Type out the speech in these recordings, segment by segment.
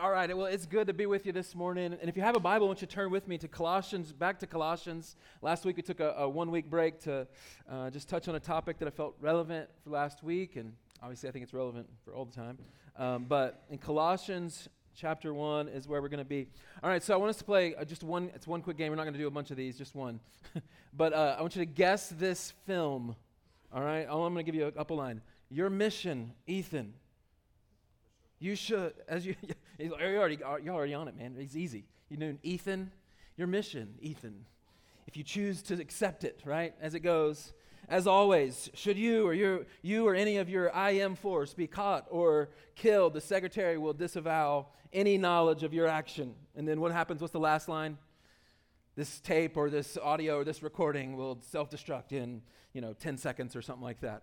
all right. Well, it's good to be with you this morning. And if you have a Bible, I want you turn with me to Colossians, back to Colossians. Last week we took a, a one week break to uh, just touch on a topic that I felt relevant for last week. And obviously, I think it's relevant for all the time. Um, but in Colossians chapter 1 is where we're going to be. All right, so I want us to play uh, just one, it's one quick game. We're not going to do a bunch of these, just one. but uh, I want you to guess this film. All right, I'm going to give you a couple line. Your mission, Ethan. You should, as you, you're already, you're already on it, man. It's easy. You know, Ethan, your mission, Ethan. If you choose to accept it, right, as it goes, as always, should you or your, you or any of your IM force be caught or killed, the secretary will disavow any knowledge of your action. And then what happens? What's the last line? This tape or this audio or this recording will self-destruct in, you know, 10 seconds or something like that.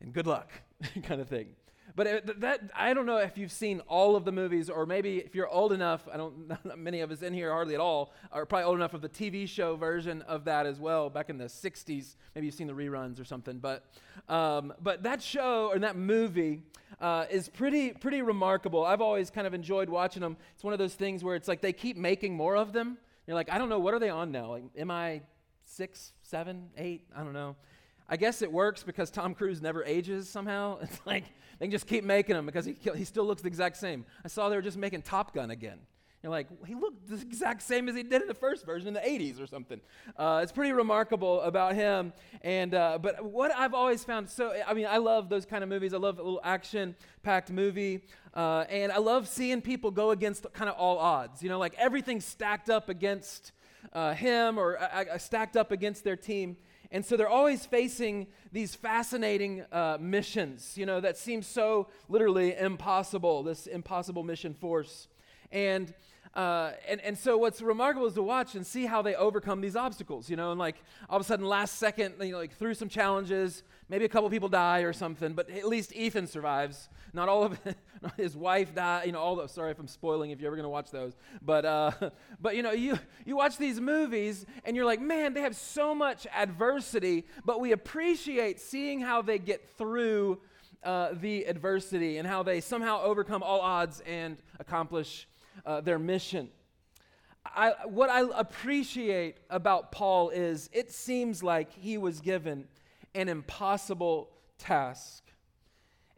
And good luck, kind of thing. But that I don't know if you've seen all of the movies, or maybe if you're old enough. I don't. Not many of us in here, hardly at all, are probably old enough of the TV show version of that as well, back in the '60s. Maybe you've seen the reruns or something. But, um, but that show or that movie uh, is pretty pretty remarkable. I've always kind of enjoyed watching them. It's one of those things where it's like they keep making more of them. You're like, I don't know, what are they on now? Like, am I six, seven, eight? I don't know. I guess it works because Tom Cruise never ages somehow. It's like they can just keep making him because he, he still looks the exact same. I saw they were just making Top Gun again. You're like, he looked the exact same as he did in the first version in the 80s or something. Uh, it's pretty remarkable about him. And uh, but what I've always found so I mean I love those kind of movies. I love a little action-packed movie, uh, and I love seeing people go against kind of all odds. You know, like everything stacked up against uh, him or uh, uh, stacked up against their team. And so they're always facing these fascinating uh, missions, you know, that seem so literally impossible, this impossible mission force. And, uh, and, and so what's remarkable is to watch and see how they overcome these obstacles, you know, and like all of a sudden last second, you know, like through some challenges, maybe a couple people die or something, but at least Ethan survives. Not all of his wife died, you know, all those, sorry if I'm spoiling if you're ever going to watch those. But, uh, but you know, you, you watch these movies and you're like, man, they have so much adversity, but we appreciate seeing how they get through uh, the adversity and how they somehow overcome all odds and accomplish uh, their mission. I, what I appreciate about Paul is it seems like he was given an impossible task.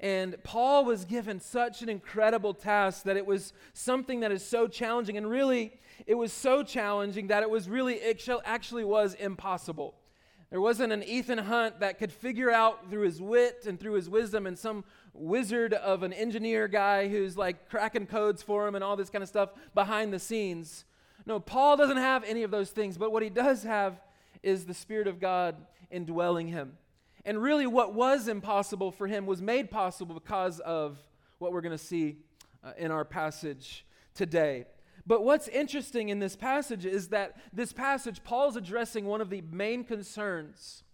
And Paul was given such an incredible task that it was something that is so challenging. And really, it was so challenging that it was really, it actually was impossible. There wasn't an Ethan Hunt that could figure out through his wit and through his wisdom and some wizard of an engineer guy who's like cracking codes for him and all this kind of stuff behind the scenes. No, Paul doesn't have any of those things, but what he does have is the Spirit of God indwelling him. And really, what was impossible for him was made possible because of what we're going to see uh, in our passage today. But what's interesting in this passage is that this passage, Paul's addressing one of the main concerns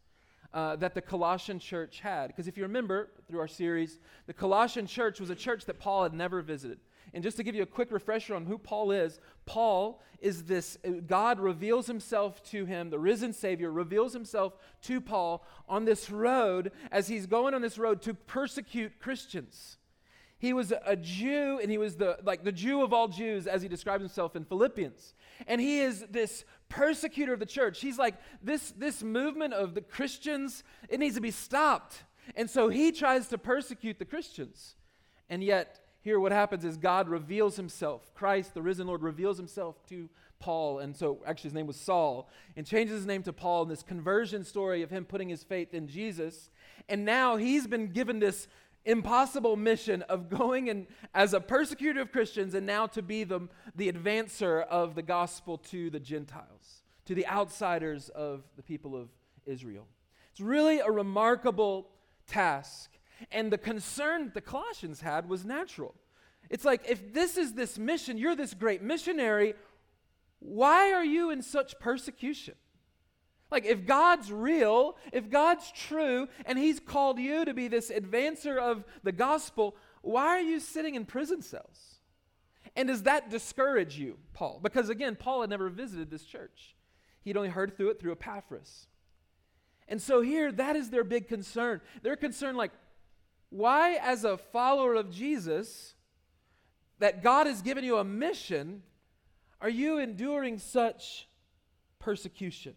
uh, that the Colossian church had. Because if you remember through our series, the Colossian church was a church that Paul had never visited. And just to give you a quick refresher on who Paul is, Paul is this, uh, God reveals himself to him, the risen Savior reveals himself to Paul on this road as he's going on this road to persecute Christians. He was a Jew, and he was the like the Jew of all Jews, as he describes himself in Philippians. And he is this persecutor of the church. He's like, this, this movement of the Christians, it needs to be stopped. And so he tries to persecute the Christians. And yet, here what happens is God reveals himself. Christ, the risen Lord, reveals himself to Paul. And so, actually, his name was Saul, and changes his name to Paul in this conversion story of him putting his faith in Jesus. And now he's been given this impossible mission of going and as a persecutor of Christians and now to be the, the advancer of the gospel to the Gentiles, to the outsiders of the people of Israel. It's really a remarkable task. And the concern that the Colossians had was natural. It's like, if this is this mission, you're this great missionary, why are you in such persecution? Like, if God's real, if God's true, and He's called you to be this advancer of the gospel, why are you sitting in prison cells? And does that discourage you, Paul? Because again, Paul had never visited this church, he'd only heard through it through Epaphras. And so here, that is their big concern. They're concerned, like, why, as a follower of Jesus, that God has given you a mission, are you enduring such persecution?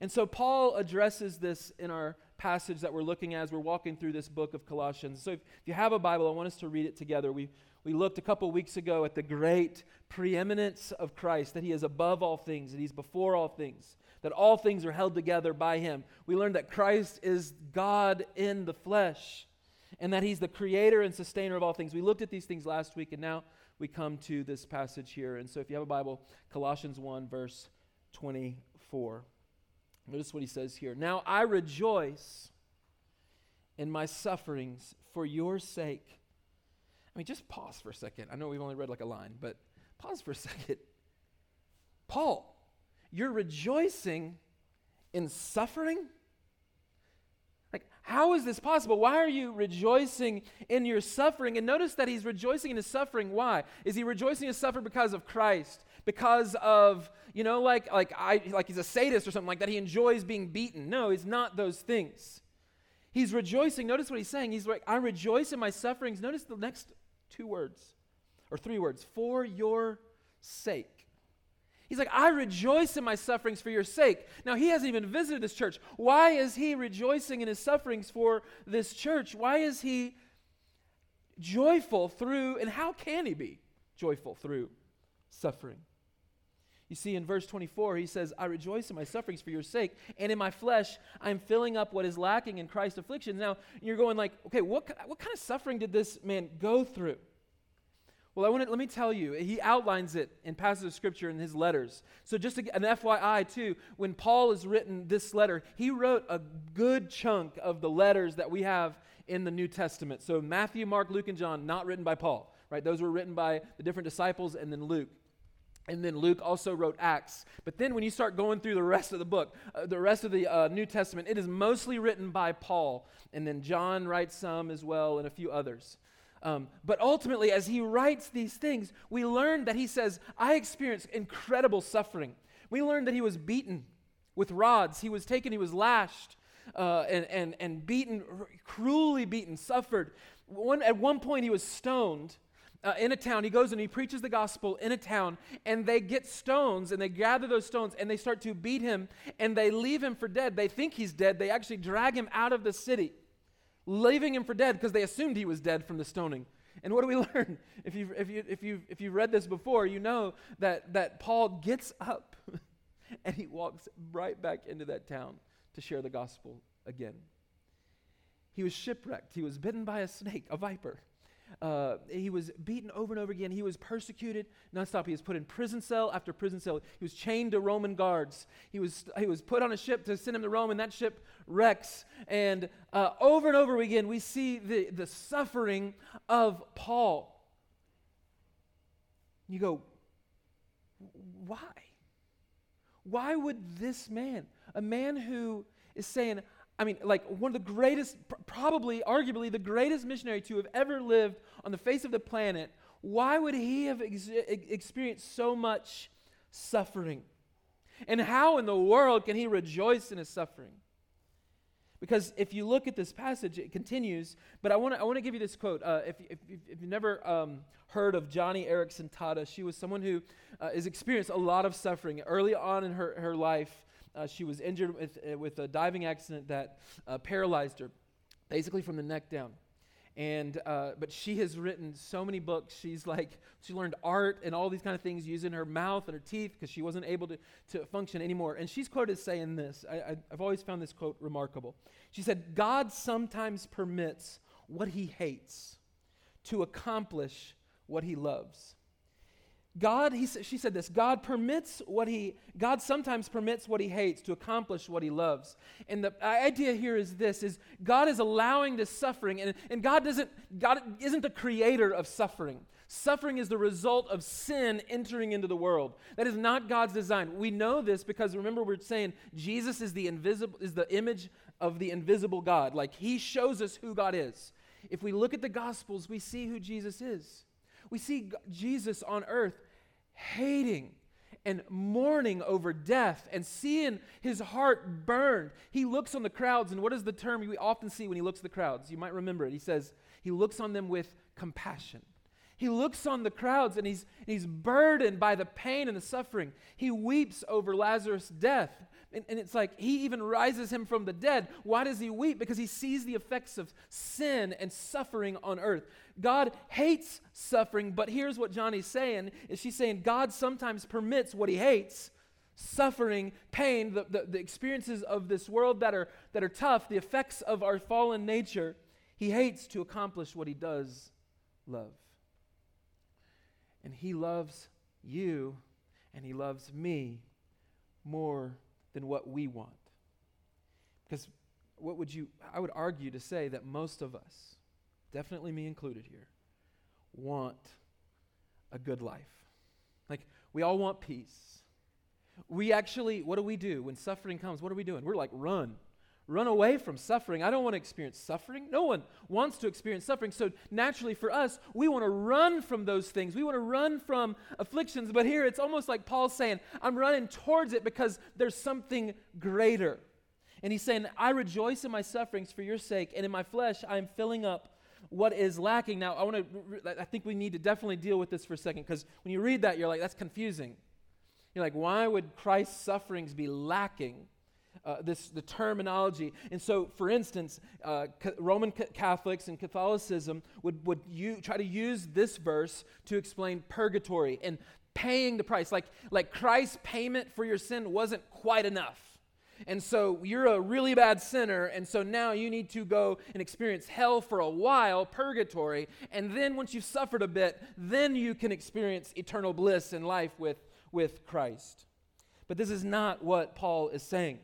And so Paul addresses this in our passage that we're looking at as we're walking through this book of Colossians. So if, if you have a Bible, I want us to read it together. We, we looked a couple weeks ago at the great preeminence of Christ, that he is above all things, that he's before all things, that all things are held together by him. We learned that Christ is God in the flesh, and that he's the creator and sustainer of all things. We looked at these things last week, and now we come to this passage here. And so if you have a Bible, Colossians 1, verse 24. Notice what he says here. Now I rejoice in my sufferings for your sake. I mean, just pause for a second. I know we've only read like a line, but pause for a second. Paul, you're rejoicing in suffering? Like, how is this possible? Why are you rejoicing in your suffering? And notice that he's rejoicing in his suffering. Why? Is he rejoicing in his suffering because of Christ? Because of, you know, like, like, I, like he's a sadist or something like that. He enjoys being beaten. No, he's not those things. He's rejoicing. Notice what he's saying. He's like, I rejoice in my sufferings. Notice the next two words, or three words, for your sake. He's like, I rejoice in my sufferings for your sake. Now, he hasn't even visited this church. Why is he rejoicing in his sufferings for this church? Why is he joyful through, and how can he be joyful through suffering? You see, in verse 24, he says, I rejoice in my sufferings for your sake, and in my flesh, I'm filling up what is lacking in Christ's afflictions. Now, you're going like, okay, what, what kind of suffering did this man go through? Well, I want to, let me tell you, he outlines it in passages of scripture in his letters. So, just an FYI, too, when Paul has written this letter, he wrote a good chunk of the letters that we have in the New Testament. So, Matthew, Mark, Luke, and John, not written by Paul, right? Those were written by the different disciples and then Luke. And then Luke also wrote Acts. But then when you start going through the rest of the book, uh, the rest of the uh, New Testament, it is mostly written by Paul. And then John writes some as well, and a few others. Um, but ultimately, as he writes these things, we learn that he says, I experienced incredible suffering. We learn that he was beaten with rods, he was taken, he was lashed, uh, and, and, and beaten, cruelly beaten, suffered. One, at one point, he was stoned. Uh, in a town, he goes and he preaches the gospel in a town, and they get stones and they gather those stones and they start to beat him and they leave him for dead. They think he's dead. They actually drag him out of the city leaving him for dead because they assumed he was dead from the stoning. And what do we learn? If you've, if you, if you, if you've read this before, you know that, that Paul gets up and he walks right back into that town to share the gospel again. He was shipwrecked. He was bitten by a snake, a viper. Uh, he was beaten over and over again. He was persecuted nonstop. He was put in prison cell after prison cell. He was chained to Roman guards. He was, he was put on a ship to send him to Rome, and that ship wrecks. And uh, over and over again, we see the, the suffering of Paul. You go, why? Why would this man, a man who is saying, I mean, like one of the greatest, probably, arguably, the greatest missionary to have ever lived on the face of the planet, why would he have ex- experienced so much suffering? And how in the world can he rejoice in his suffering? Because if you look at this passage, it continues. But I want to I give you this quote. Uh, if, if, if, you've never um, heard of Joni Eareckson Tada, she was someone who uh, has experienced a lot of suffering early on in her, her life. Uh, she was injured with, uh, with a diving accident that uh, paralyzed her, basically from the neck down. And uh, but she has written so many books. She's like she learned art and all these kind of things using her mouth and her teeth because she wasn't able to, to function anymore. And she's quoted saying this. I, I, I've always found this quote remarkable. She said, "God sometimes permits what He hates to accomplish what He loves." God, he, she said this, God permits what he, God sometimes permits what he hates to accomplish what he loves. And the idea here is this, is God is allowing this suffering, and, and God doesn't, God isn't the creator of suffering. Suffering is the result of sin entering into the world. That is not God's design. We know this because remember we're saying Jesus is the invisible, is the image of the invisible God. Like he shows us who God is. If we look at the Gospels, we see who Jesus is. We see Jesus on earth hating and mourning over death and seeing his heart burned. He looks on the crowds, and what is the term we often see when he looks at the crowds? You might remember it. He says, he looks on them with compassion. He looks on the crowds and he's, he's burdened by the pain and the suffering. He weeps over Lazarus' death. And, and, it's like he even rises him from the dead. Why does he weep? Because he sees the effects of sin and suffering on earth. God hates suffering, but here's what Joni's saying is she's saying God sometimes permits what he hates suffering, pain, the, the, the, experiences of this world that are, that are tough, the effects of our fallen nature, he hates to accomplish what he does love. And he loves you and he loves me more than what we want. Because what would you, I would argue to say that most of us, definitely me included here, want a good life. Like, we all want peace. We actually, what do we do when suffering comes? What are we doing? We're like, run. Run away from suffering. I don't want to experience suffering. No one wants to experience suffering. So, naturally, for us, we want to run from those things. We want to run from afflictions. But here, it's almost like Paul's saying, I'm running towards it because there's something greater. And he's saying, I rejoice in my sufferings for your sake, and in my flesh, I am filling up what is lacking. Now, I want to, I think we need to definitely deal with this for a second because when you read that, you're like, that's confusing. You're like, why would Christ's sufferings be lacking? Uh, this the terminology. And so, for instance, uh, Roman Catholics and Catholicism would would you try to use this verse to explain purgatory and paying the price. Like like Christ's payment for your sin wasn't quite enough. And so you're a really bad sinner, and so now you need to go and experience hell for a while, purgatory, and then once you've suffered a bit, then you can experience eternal bliss in life with with Christ. But this is not what Paul is saying.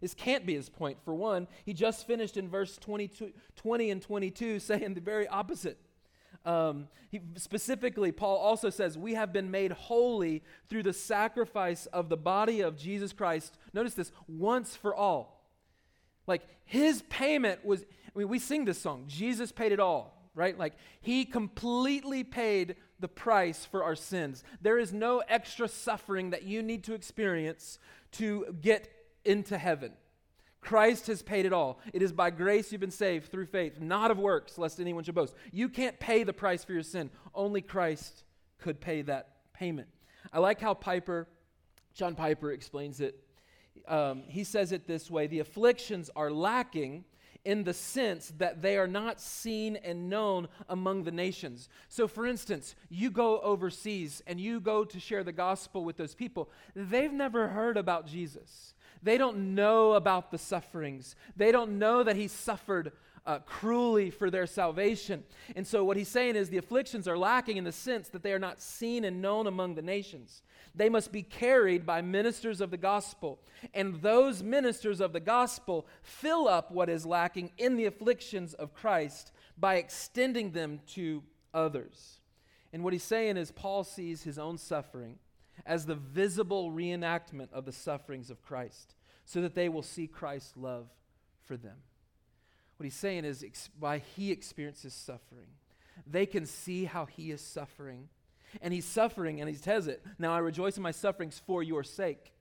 This can't be his point. For one, he just finished in verse 22, 20 and 22 saying the very opposite. Um, he, specifically, Paul also says, We have been made holy through the sacrifice of the body of Jesus Christ. Notice this once for all. Like his payment was, I mean, we sing this song, Jesus paid it all, right? Like he completely paid the price for our sins. There is no extra suffering that you need to experience to get into heaven. Christ has paid it all. It is by grace you've been saved through faith, not of works, lest anyone should boast. You can't pay the price for your sin. Only Christ could pay that payment. I like how Piper, John Piper, explains it. Um, he says it this way The afflictions are lacking in the sense that they are not seen and known among the nations. So, for instance, you go overseas and you go to share the gospel with those people, they've never heard about Jesus. They don't know about the sufferings, they don't know that he suffered uh, cruelly for their salvation. And so, what he's saying is the afflictions are lacking in the sense that they are not seen and known among the nations. They must be carried by ministers of the gospel. And those ministers of the gospel fill up what is lacking in the afflictions of Christ by extending them to others. And what he's saying is, Paul sees his own suffering as the visible reenactment of the sufferings of Christ, so that they will see Christ's love for them. What he's saying is, by he experiences suffering, they can see how he is suffering. And he's suffering, and he says it. Now I rejoice in my sufferings for your sake.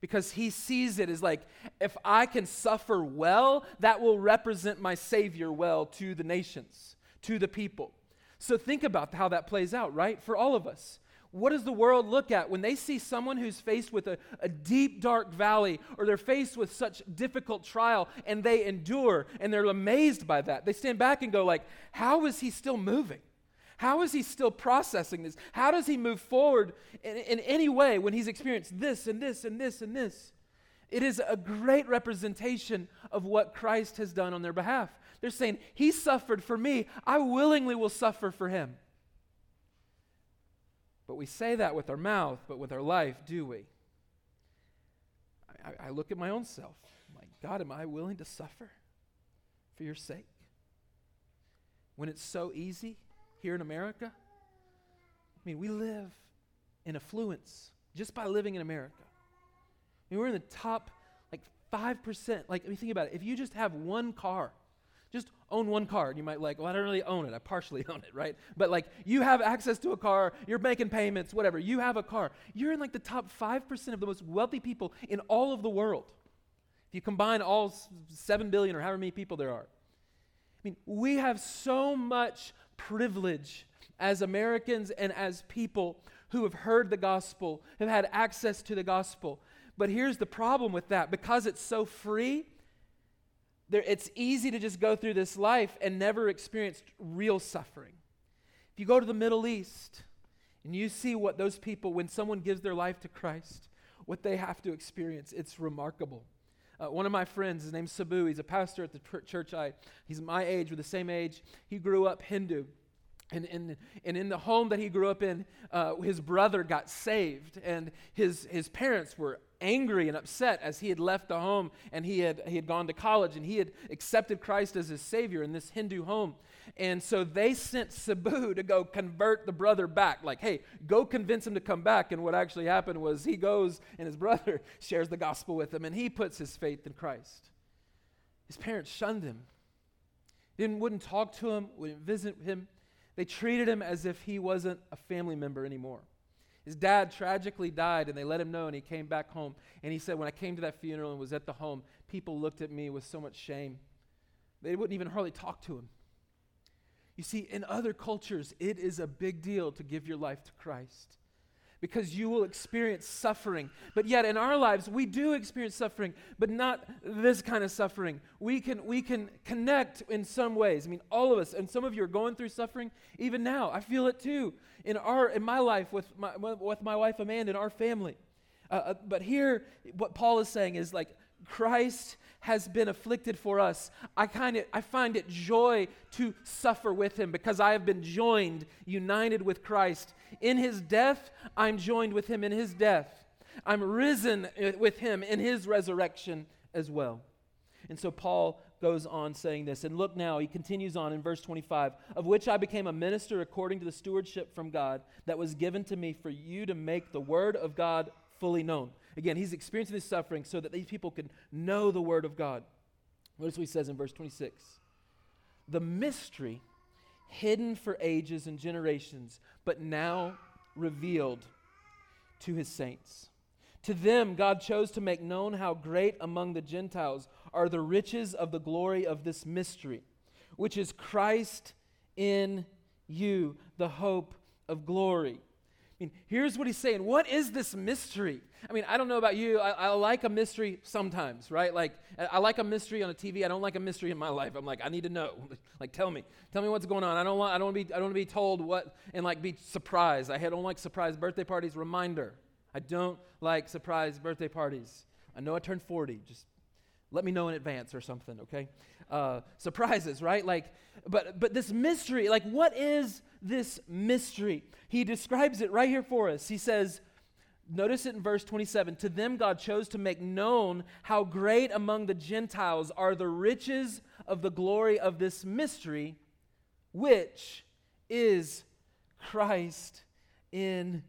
Because he sees it as like, if I can suffer well, that will represent my Savior well to the nations, to the people. So think about how that plays out, right? For all of us. What does the world look at when they see someone who's faced with a, a, deep, dark valley or they're faced with such difficult trial and they endure and they're amazed by that? They stand back and go like, how is he still moving? How is he still processing this? How does he move forward in, in any way when he's experienced this and this and this and this? It is a great representation of what Christ has done on their behalf. They're saying, He suffered for me. I willingly will suffer for him. But we say that with our mouth, but with our life, do we? I, I look at my own self. My God, am I willing to suffer for your sake? When it's so easy here in America? I mean, we live in affluence just by living in America. I mean, we're in the top like 5%. Like, I mean, think about it. If you just have one car, just own one car. You might like, well, I don't really own it. I partially own it, right? But like you have access to a car, you're making payments, whatever. You have a car. You're in like the top 5% of the most wealthy people in all of the world. If you combine all 7 billion or however many people there are. I mean, we have so much privilege as Americans and as people who have heard the gospel, have had access to the gospel. But here's the problem with that because it's so free, there, it's easy to just go through this life and never experience real suffering. If you go to the Middle East and you see what those people, when someone gives their life to Christ, what they have to experience, it's remarkable. Uh, one of my friends, his name's Sabu, he's a pastor at the church I, he's my age, we're the same age. He grew up Hindu. And, and, and in the home that he grew up in, uh, his brother got saved, and his, his parents were angry and upset as he had left the home and he had, he had gone to college and he had accepted Christ as his Savior in this Hindu home. And so they sent Sabu to go convert the brother back. Like, hey, go convince him to come back. And what actually happened was he goes and his brother shares the gospel with him and he puts his faith in Christ. His parents shunned him, didn't, wouldn't talk to him, wouldn't visit him. They treated him as if he wasn't a family member anymore. His dad tragically died, and they let him know, and he came back home. And he said, When I came to that funeral and was at the home, people looked at me with so much shame. They wouldn't even hardly talk to him. You see, in other cultures, it is a big deal to give your life to Christ because you will experience suffering. But yet in our lives, we do experience suffering, but not this kind of suffering. We can, we can connect in some ways. I mean, all of us, and some of you are going through suffering even now. I feel it too in, our, in my life with my, with my wife Amanda and our family. Uh, uh, but here, what Paul is saying is like, Christ has been afflicted for us, I kind of I find it joy to suffer with him because I have been joined, united with Christ. In his death, I'm joined with him in his death. I'm risen uh, with him in his resurrection as well. And so Paul goes on saying this. And look now, he continues on in verse 25, of which I became a minister according to the stewardship from God that was given to me for you to make the word of God fully known. Again, he's experiencing this suffering so that these people can know the word of God. Notice what he says in verse 26 The mystery hidden for ages and generations, but now revealed to his saints. To them, God chose to make known how great among the Gentiles are the riches of the glory of this mystery, which is Christ in you, the hope of glory. I mean, here's what he's saying. What is this mystery? I mean, I don't know about you. I, I, like a mystery sometimes, right? Like, I like a mystery on a TV. I don't like a mystery in my life. I'm like, I need to know. like, tell me. Tell me what's going on. I don't want, I don't want to be, I don't want to be told what and like be surprised. I don't like surprise birthday parties. Reminder. I don't like surprise birthday parties. I know I turned 40. Just let me know in advance or something, okay? Uh, surprises, right? Like, but but this mystery, like, what is this mystery? He describes it right here for us. He says, notice it in verse 27 To them God chose to make known how great among the Gentiles are the riches of the glory of this mystery, which is Christ in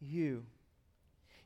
you.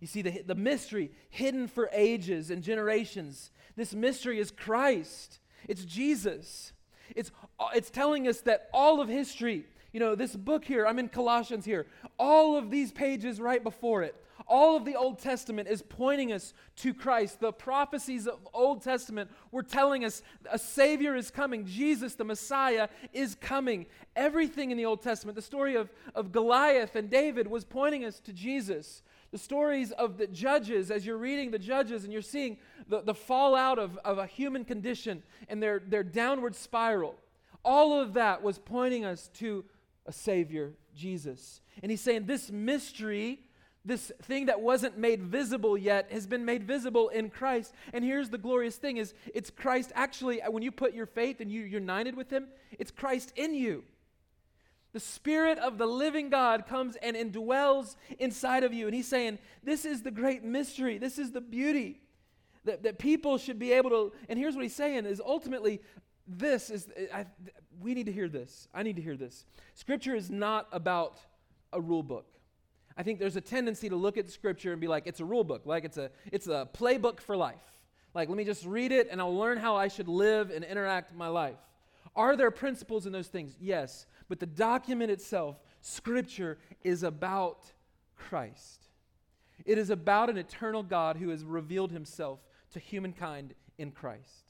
You see, the, the mystery hidden for ages and generations, this mystery is Christ. It's Jesus. It's, it's telling us that all of history, you know, this book here, I'm in Colossians here, all of these pages right before it, all of the Old Testament is pointing us to Christ. The prophecies of Old Testament were telling us a Savior is coming. Jesus, the Messiah, is coming. Everything in the Old Testament, the story of, of Goliath and David, was pointing us to Jesus. The stories of the judges, as you're reading the judges and you're seeing the, the fallout of, of a human condition and their, their downward spiral, all of that was pointing us to a Savior, Jesus. And he's saying this mystery, this thing that wasn't made visible yet, has been made visible in Christ. And here's the glorious thing is it's Christ actually, when you put your faith and you're united with him, it's Christ in you. The Spirit of the living God comes and indwells inside of you. And He's saying, This is the great mystery. This is the beauty that, that people should be able to. And here's what He's saying is ultimately, this is, I, we need to hear this. I need to hear this. Scripture is not about a rule book. I think there's a tendency to look at Scripture and be like, it's a rule book, like it's a, it's a playbook for life. Like, let me just read it and I'll learn how I should live and interact my life. Are there principles in those things? Yes. But the document itself, Scripture, is about Christ. It is about an eternal God who has revealed himself to humankind in Christ.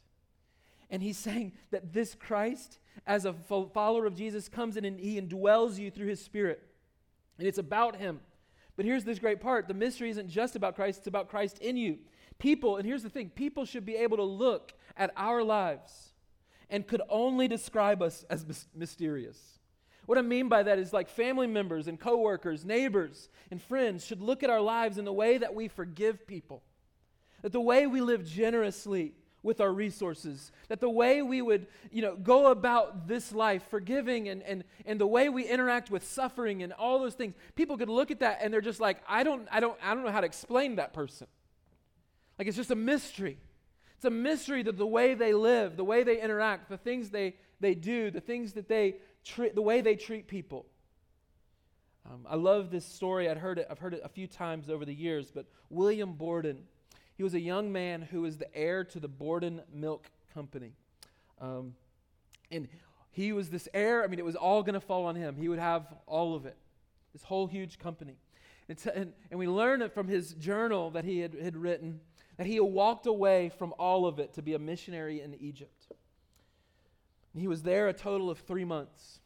And he's saying that this Christ, as a follower of Jesus, comes in and he indwells you through his spirit. And it's about him. But here's this great part the mystery isn't just about Christ, it's about Christ in you. People, and here's the thing people should be able to look at our lives and could only describe us as mysterious. What I mean by that is like family members and coworkers, neighbors and friends should look at our lives in the way that we forgive people. That the way we live generously with our resources, that the way we would, you know, go about this life, forgiving and, and, and the way we interact with suffering and all those things, people could look at that and they're just like, I don't, I don't, I don't know how to explain that person. Like it's just a mystery. It's a mystery that the way they live, the way they interact, the things they, they do, the things that they treat, the way they treat people. Um, I love this story. I'd heard it, I've heard it a few times over the years, but William Borden, he was a young man who was the heir to the Borden Milk Company. Um, and he was this heir. I mean, it was all going to fall on him. He would have all of it, this whole huge company. And, and, and we learn it from his journal that he had, had written that he walked away from all of it to be a missionary in Egypt. And he was there a total of three months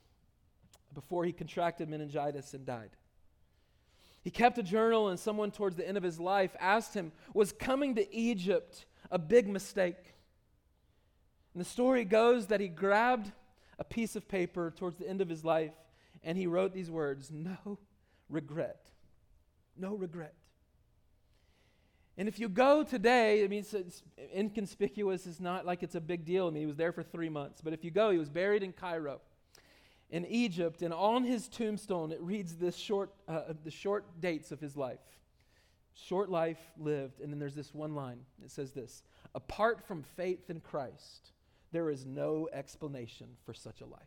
before he contracted meningitis and died. He kept a journal, and someone towards the end of his life asked him, Was coming to Egypt a big mistake? And the story goes that he grabbed a piece of paper towards the end of his life and he wrote these words No regret. No regret. And if you go today, I mean, it's, it's, inconspicuous. It's not like it's a big deal. I mean, he was there for three months. But if you go, he was buried in Cairo, in Egypt, and on his tombstone it reads this short, uh, the short dates of his life. Short life lived, and then there's this one line. It says this: Apart from faith in Christ, there is no explanation for such a life.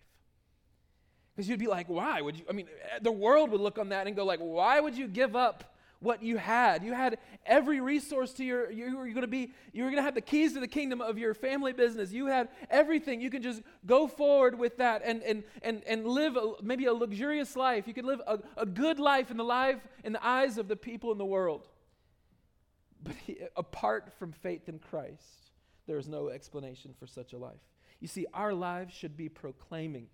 Because you'd be like, why would you? I mean, the world would look on that and go like, why would you give up? What you had. You had every resource to your, you were going to be, you were going to have the keys to the kingdom of your family business. You had everything. You can just go forward with that and, and, and, and live a, maybe a luxurious life. You could live a, a good life in the life, in the eyes of the people in the world. But he, apart from faith in Christ, there is no explanation for such a life. You see, our lives should be proclaiming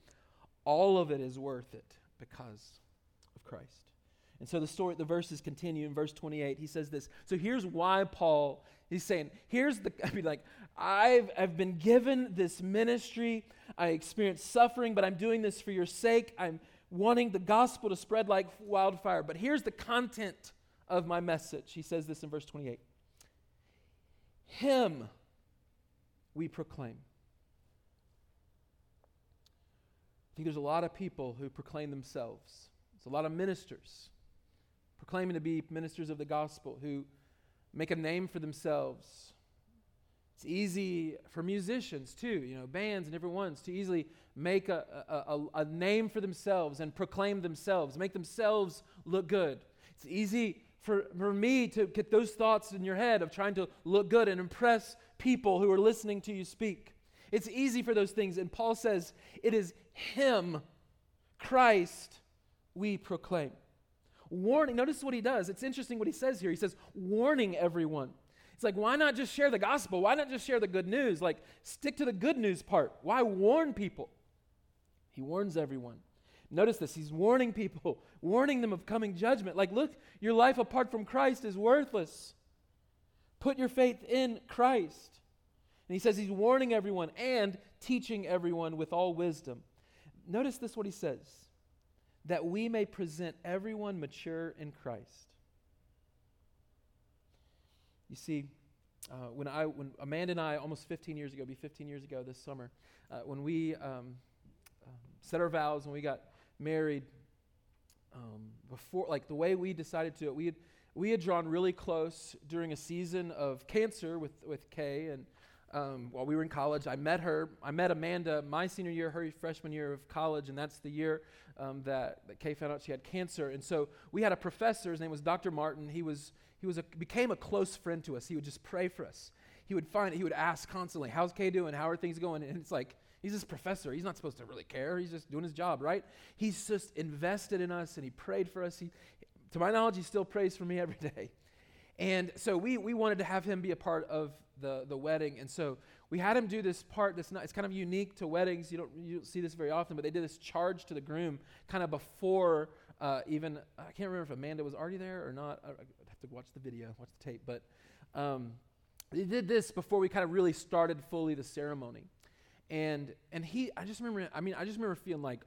all of it is worth it because of Christ. And so the story, the verses continue in verse 28. He says this. So here's why Paul, he's saying, here's the, I mean, like, I've, I've been given this ministry. I experienced suffering, but I'm doing this for your sake. I'm wanting the gospel to spread like wildfire. But here's the content of my message. He says this in verse 28 Him we proclaim. I think there's a lot of people who proclaim themselves. There's a lot of ministers proclaiming to be ministers of the gospel who make a name for themselves. It's easy for musicians too, you know, bands and different ones to easily make a, a, a, a name for themselves and proclaim themselves, make themselves look good. It's easy for, for me to get those thoughts in your head of trying to look good and impress people who are listening to you speak. It's easy for those things. And Paul says, it is Him, Christ, we proclaim warning. Notice what he does. It's interesting what he says here. He says, warning everyone. It's like, why not just share the gospel? Why not just share the good news? Like, stick to the good news part. Why warn people? He warns everyone. Notice this. He's warning people, warning them of coming judgment. Like, look, your life apart from Christ is worthless. Put your faith in Christ. And he says he's warning everyone and teaching everyone with all wisdom. Notice this what he says that we may present everyone mature in Christ. You see, uh, when I, when Amanda and I, almost 15 years ago, be 15 years ago this summer, uh, when we um, um, set our vows, when we got married, um, before, like the way we decided to, it, we had, we had drawn really close during a season of cancer with, with Kay, and um, while we were in college. I met her. I met Amanda my senior year, her freshman year of college, and that's the year um, that, that Kay found out she had cancer. And so we had a professor. His name was Dr. Martin. He was he was a, became a close friend to us. He would just pray for us. He would find he would ask constantly, "How's Kay doing? How are things going?" And it's like he's this professor. He's not supposed to really care. He's just doing his job, right? He's just invested in us, and he prayed for us. He, to my knowledge, he still prays for me every day. And so we, we wanted to have him be a part of the, the wedding. And so we had him do this part that's not, it's kind of unique to weddings. You don't, you don't see this very often, but they did this charge to the groom kind of before uh, even, I can't remember if Amanda was already there or not. I, would have to watch the video, watch the tape. But um, they did this before we kind of really started fully the ceremony. And, and he, I just remember, I mean, I just remember feeling like,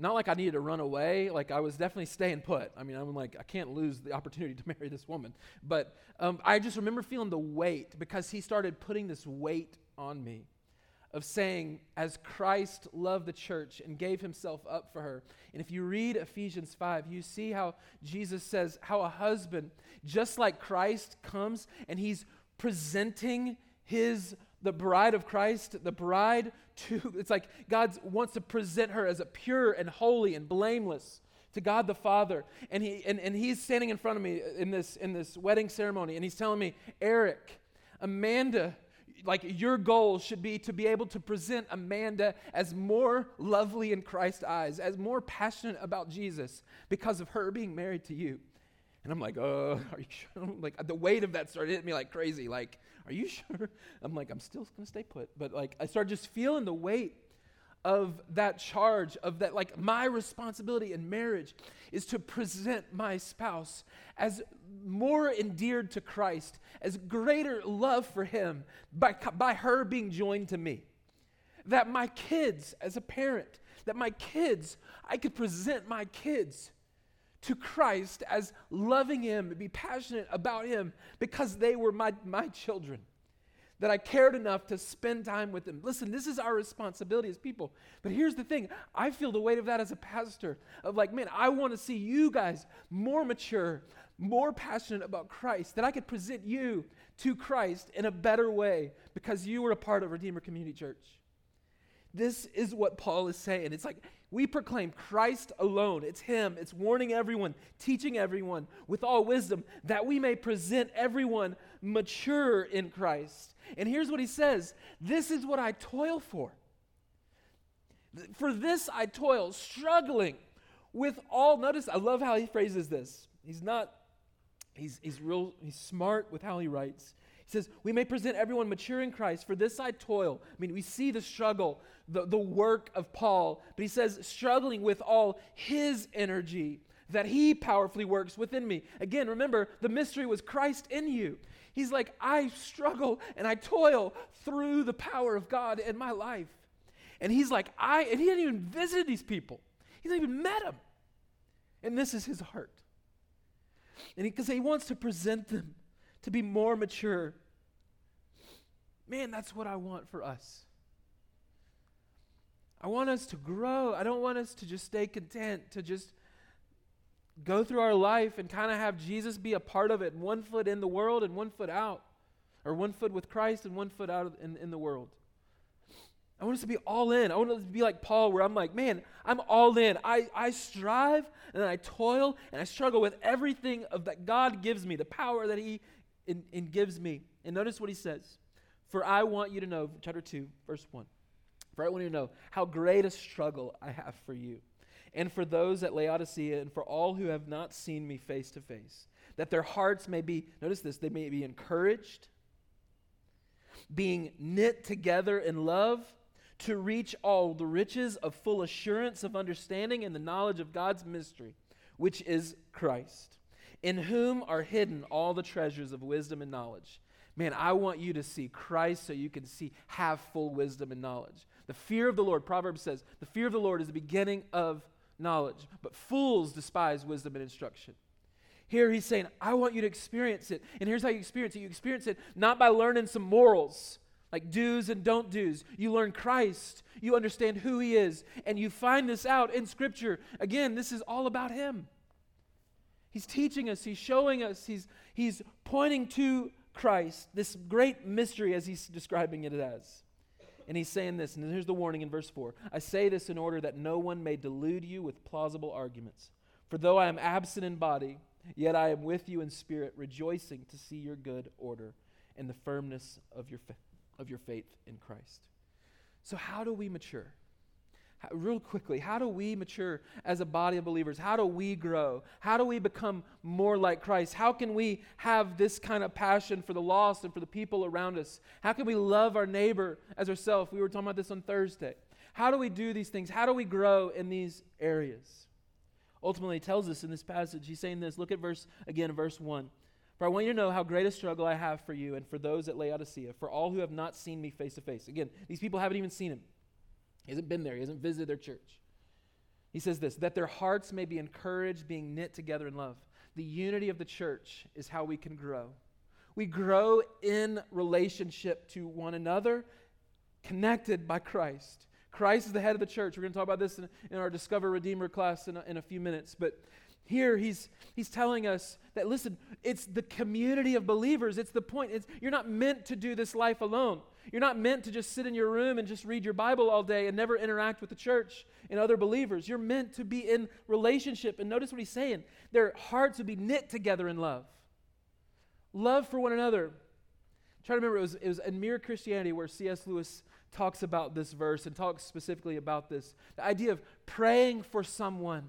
not like I needed to run away. Like I was definitely staying put. I mean, I'm like, I can't lose the opportunity to marry this woman. But um, I just remember feeling the weight because he started putting this weight on me of saying, as Christ loved the church and gave himself up for her. And if you read Ephesians 5, you see how Jesus says how a husband, just like Christ, comes and he's presenting his the bride of Christ, the bride to, it's like God wants to present her as a pure and holy and blameless to God the Father. And, he, and, and he's standing in front of me in this, in this wedding ceremony, and he's telling me, Eric, Amanda, like your goal should be to be able to present Amanda as more lovely in Christ's eyes, as more passionate about Jesus because of her being married to you. And I'm like, oh, are you sure? like the weight of that started hitting me like crazy. Like, are you sure? I'm like, I'm still gonna stay put. But like I started just feeling the weight of that charge, of that, like my responsibility in marriage is to present my spouse as more endeared to Christ, as greater love for him by, by her being joined to me. That my kids, as a parent, that my kids, I could present my kids to Christ as loving Him be passionate about Him because they were my, my children. That I cared enough to spend time with them. Listen, this is our responsibility as people. But here's the thing I feel the weight of that as a pastor of like, man, I want to see you guys more mature, more passionate about Christ, that I could present you to Christ in a better way because you were a part of Redeemer Community Church. This is what Paul is saying. It's like we proclaim Christ alone. It's Him. It's warning everyone, teaching everyone with all wisdom that we may present everyone mature in Christ. And here's what he says This is what I toil for. For this I toil, struggling with all. Notice, I love how he phrases this. He's not, he's, he's real, he's smart with how he writes. He says, We may present everyone mature in Christ. For this I toil. I mean, we see the struggle, the, the work of Paul, but he says, struggling with all his energy that he powerfully works within me. Again, remember, the mystery was Christ in you. He's like, I struggle and I toil through the power of God in my life. And he's like, I, and he hadn't even visited these people, he hasn't even met them. And this is his heart. And because he, he wants to present them to be more mature. Man, that's what I want for us. I want us to grow. I don't want us to just stay content, to just go through our life and kind of have Jesus be a part of it, one foot in the world and one foot out, or one foot with Christ and one foot out in, in the world. I want us to be all in. I want us to be like Paul, where I'm like, man, I'm all in. I, I strive and I toil and I struggle with everything of that God gives me, the power that He and, and gives me. And notice what he says. For I want you to know, chapter 2, verse 1. For I want you to know how great a struggle I have for you, and for those at Laodicea, and for all who have not seen me face to face, that their hearts may be, notice this, they may be encouraged, being knit together in love, to reach all the riches of full assurance of understanding and the knowledge of God's mystery, which is Christ in whom are hidden all the treasures of wisdom and knowledge. Man, I want you to see Christ so you can see, have full wisdom and knowledge. The fear of the Lord, Proverbs says, the fear of the Lord is the beginning of knowledge, but fools despise wisdom and instruction. Here he's saying, I want you to experience it. And here's how you experience it you experience it not by learning some morals, like do's and don't do's. You learn Christ, you understand who he is, and you find this out in Scripture. Again, this is all about him. He's teaching us, he's showing us, he's, he's pointing to Christ, this great mystery as he's describing it as. And he's saying this, and here's the warning in verse 4 I say this in order that no one may delude you with plausible arguments. For though I am absent in body, yet I am with you in spirit, rejoicing to see your good order and the firmness of your, fa- of your faith in Christ. So, how do we mature? Real quickly, how do we mature as a body of believers? How do we grow? How do we become more like Christ? How can we have this kind of passion for the lost and for the people around us? How can we love our neighbor as ourselves? We were talking about this on Thursday. How do we do these things? How do we grow in these areas? Ultimately, he tells us in this passage, he's saying this. Look at verse, again, verse 1. For I want you to know how great a struggle I have for you and for those at Laodicea, for all who have not seen me face to face. Again, these people haven't even seen him. He hasn't been there, he hasn't visited their church. He says this that their hearts may be encouraged, being knit together in love. The unity of the church is how we can grow. We grow in relationship to one another, connected by Christ. Christ is the head of the church. We're going to talk about this in, in our Discover Redeemer class in a, in a few minutes. But here he's, he's telling us that, listen, it's the community of believers. It's the point. It's, you're not meant to do this life alone. You're not meant to just sit in your room and just read your Bible all day and never interact with the church and other believers. You're meant to be in relationship. And notice what he's saying their hearts would be knit together in love. Love for one another. Trying to remember, it was, it was in Mere Christianity where C.S. Lewis talks about this verse and talks specifically about this the idea of praying for someone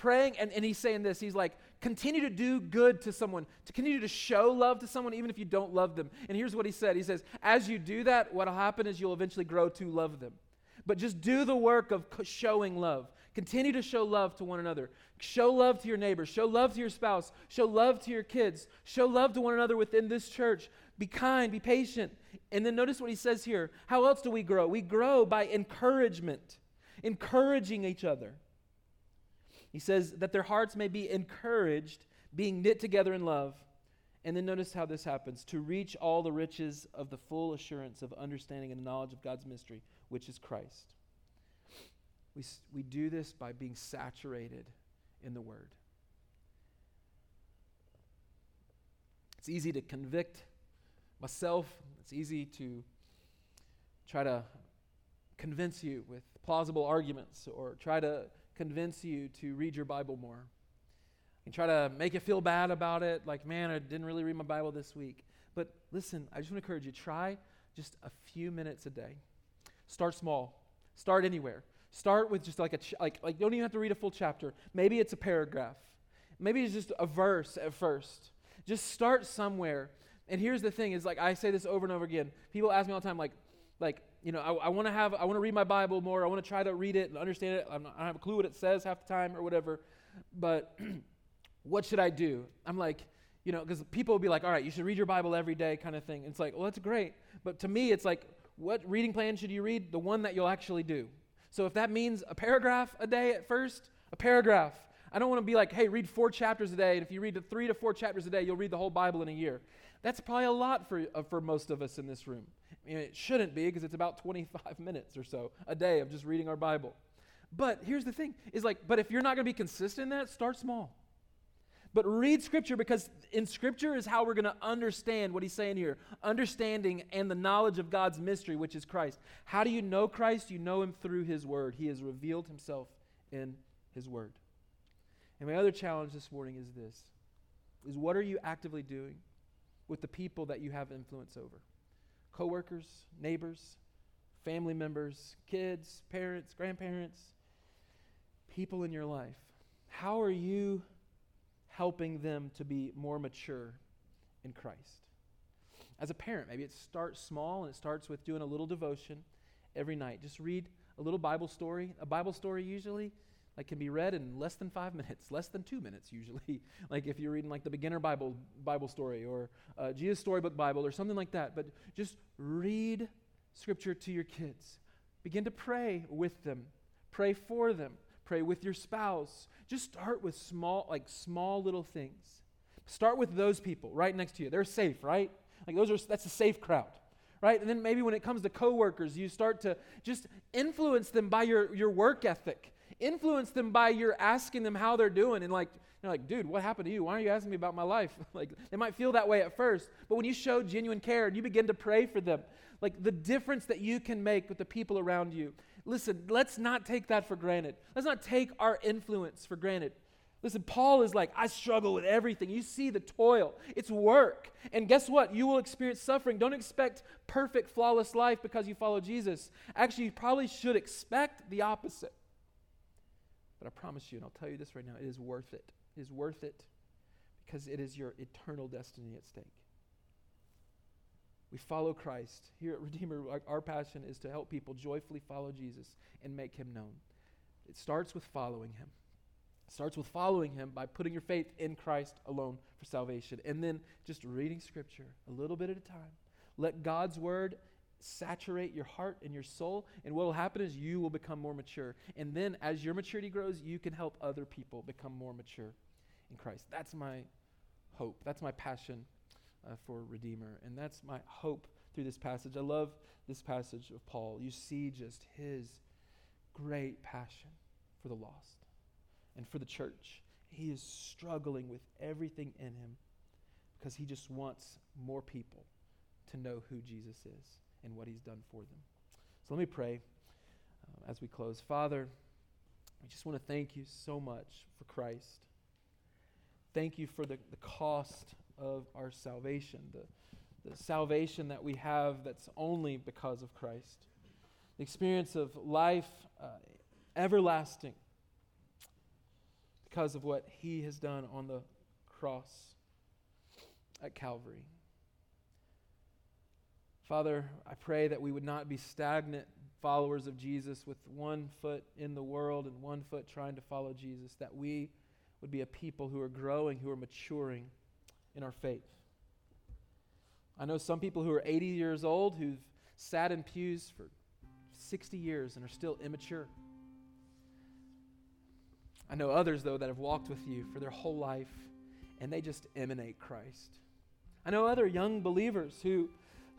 praying, and, and he's saying this. He's like, continue to do good to someone, to continue to show love to someone, even if you don't love them. And here's what he said He says, as you do that, what'll happen is you'll eventually grow to love them. But just do the work of showing love. Continue to show love to one another. Show love to your neighbors. Show love to your spouse. Show love to your kids. Show love to one another within this church. Be kind, be patient. And then notice what he says here. How else do we grow? We grow by encouragement, encouraging each other. He says that their hearts may be encouraged, being knit together in love. And then notice how this happens to reach all the riches of the full assurance of understanding and knowledge of God's mystery, which is Christ. We, we do this by being saturated in the Word. It's easy to convict myself, it's easy to try to convince you with plausible arguments or try to convince you to read your Bible more. And try to make you feel bad about it, like, man, I didn't really read my Bible this week. But listen, I just want to encourage you try just a few minutes a day. Start small, start anywhere. Start with just like a, ch- like, like, you don't even have to read a full chapter. Maybe it's a paragraph. Maybe it's just a verse at first. Just start somewhere. And here's the thing is like I say this over and over again. People ask me all the time, like, like, you know, I, I want to have, I want to read my Bible more. I want to try to read it and understand it. Not, I don't have a clue what it says half the time or whatever. But what should I do? I'm like, you know, because people will be like, all right, you should read your Bible every day, kind of thing. It's like, well, that's great. But to me, it's like, what reading plan should you read? The one that you'll actually do. So if that means a paragraph a day at first, a paragraph. I don't want to be like, hey, read four chapters a day. And if you read the three to four chapters a day, you'll read the whole Bible in a year. That's probably a lot for, uh, for most of us in this room. Mean, it shouldn't be because it's about 25 minutes or so a day of just reading our Bible. But here's the thing is like, but if you're not going to be consistent in that, start small. But read Scripture because in Scripture is how we're going to understand what he's saying here understanding and the knowledge of God's mystery, which is Christ. How do you know Christ? You know him through his word. He has revealed himself in his word. And my other challenge this morning is this is what are you actively doing with the people that you have influence over? Coworkers, neighbors, family members, kids, parents, grandparents, people in your life. How are you helping them to be more mature in Christ? As a parent, maybe it starts small and it starts with doing a little devotion every night. Just read a little Bible story. A Bible story usually like can be read in less than five minutes, less than two minutes usually. like if you're reading like the beginner Bible Bible story or uh, Jesus Storybook Bible or something like that. But just read Scripture to your kids. Begin to pray with them. Pray for them. Pray with your spouse. Just start with small, like small little things. Start with those people right next to you. They're safe, right? Like those are that's a safe crowd right? And then maybe when it comes to coworkers, you start to just influence them by your, your work ethic influence them by your asking them how they're doing and like you're like, dude, what happened to you? Why are you asking me about my life? like, they might feel that way at first, but when you show genuine care and you begin to pray for them, like the difference that you can make with the people around you. Listen, let's not take that for granted. Let's not take our influence for granted. Listen, Paul is like, I struggle with everything. You see the toil, it's work. And guess what? You will experience suffering. Don't expect perfect, flawless life because you follow Jesus. Actually, you probably should expect the opposite. But I promise you, and I'll tell you this right now, it is worth it. It is worth it because it is your eternal destiny at stake. We follow Christ. Here at Redeemer, our, our passion is to help people joyfully follow Jesus and make him known. It starts with following him. It starts with following him by putting your faith in Christ alone for salvation. And then just reading Scripture a little bit at a time. Let God's word saturate your heart and your soul. And what will happen is you will become more mature. And then as your maturity grows, you can help other people become more mature in Christ. That's my hope. That's my passion uh, for Redeemer. And that's my hope through this passage. I love this passage of Paul. You see just his great passion for the lost and for the church. He is struggling with everything in him because he just wants more people to know who Jesus is and what he's done for them. So let me pray uh, as we close. Father, we just want to thank you so much for Christ. Thank you for the, the cost of our salvation, the, the salvation that we have that's only because of Christ, the experience of life uh, everlasting because of what he has done on the cross at Calvary. Father, I pray that we would not be stagnant followers of Jesus with one foot in the world and one foot trying to follow Jesus, that we would be a people who are growing, who are maturing in our faith. I know some people who are 80 years old who've sat in pews for 60 years and are still immature. I know others, though, that have walked with you for their whole life and they just emanate Christ. I know other young believers who,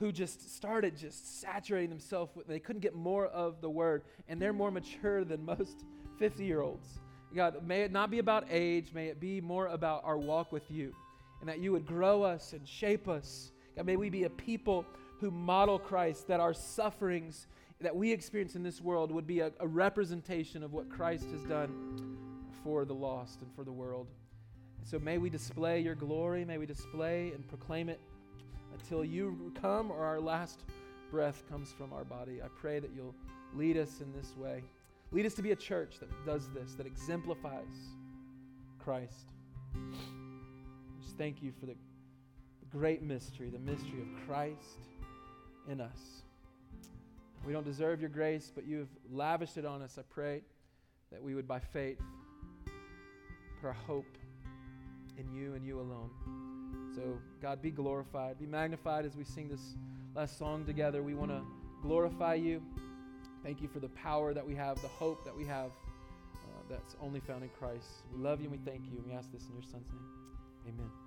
who just started just saturating themselves with, they couldn't get more of the word, and they're more mature than most 50 year olds. God, may it not be about age, may it be more about our walk with you and that you would grow us and shape us. God, may we be a people who model Christ, that our sufferings that we experience in this world would be a, a representation of what Christ has done for the lost and for the world. So may we display your glory, may we display and proclaim it until you come or our last breath comes from our body. I pray that you'll lead us in this way. Lead us to be a church that does this, that exemplifies Christ Just thank you for the, great mystery, the mystery of Christ in us. We don't deserve your grace, but you have lavished it on us. I pray that we would, by faith, put our hope in you and you alone. So, God, be glorified, be magnified as we sing this last song together. We want to glorify you. Thank you for the power that we have, the hope that we have uh, that's only found in Christ. We love you and we thank you. And we ask this in your Son's name. Amen.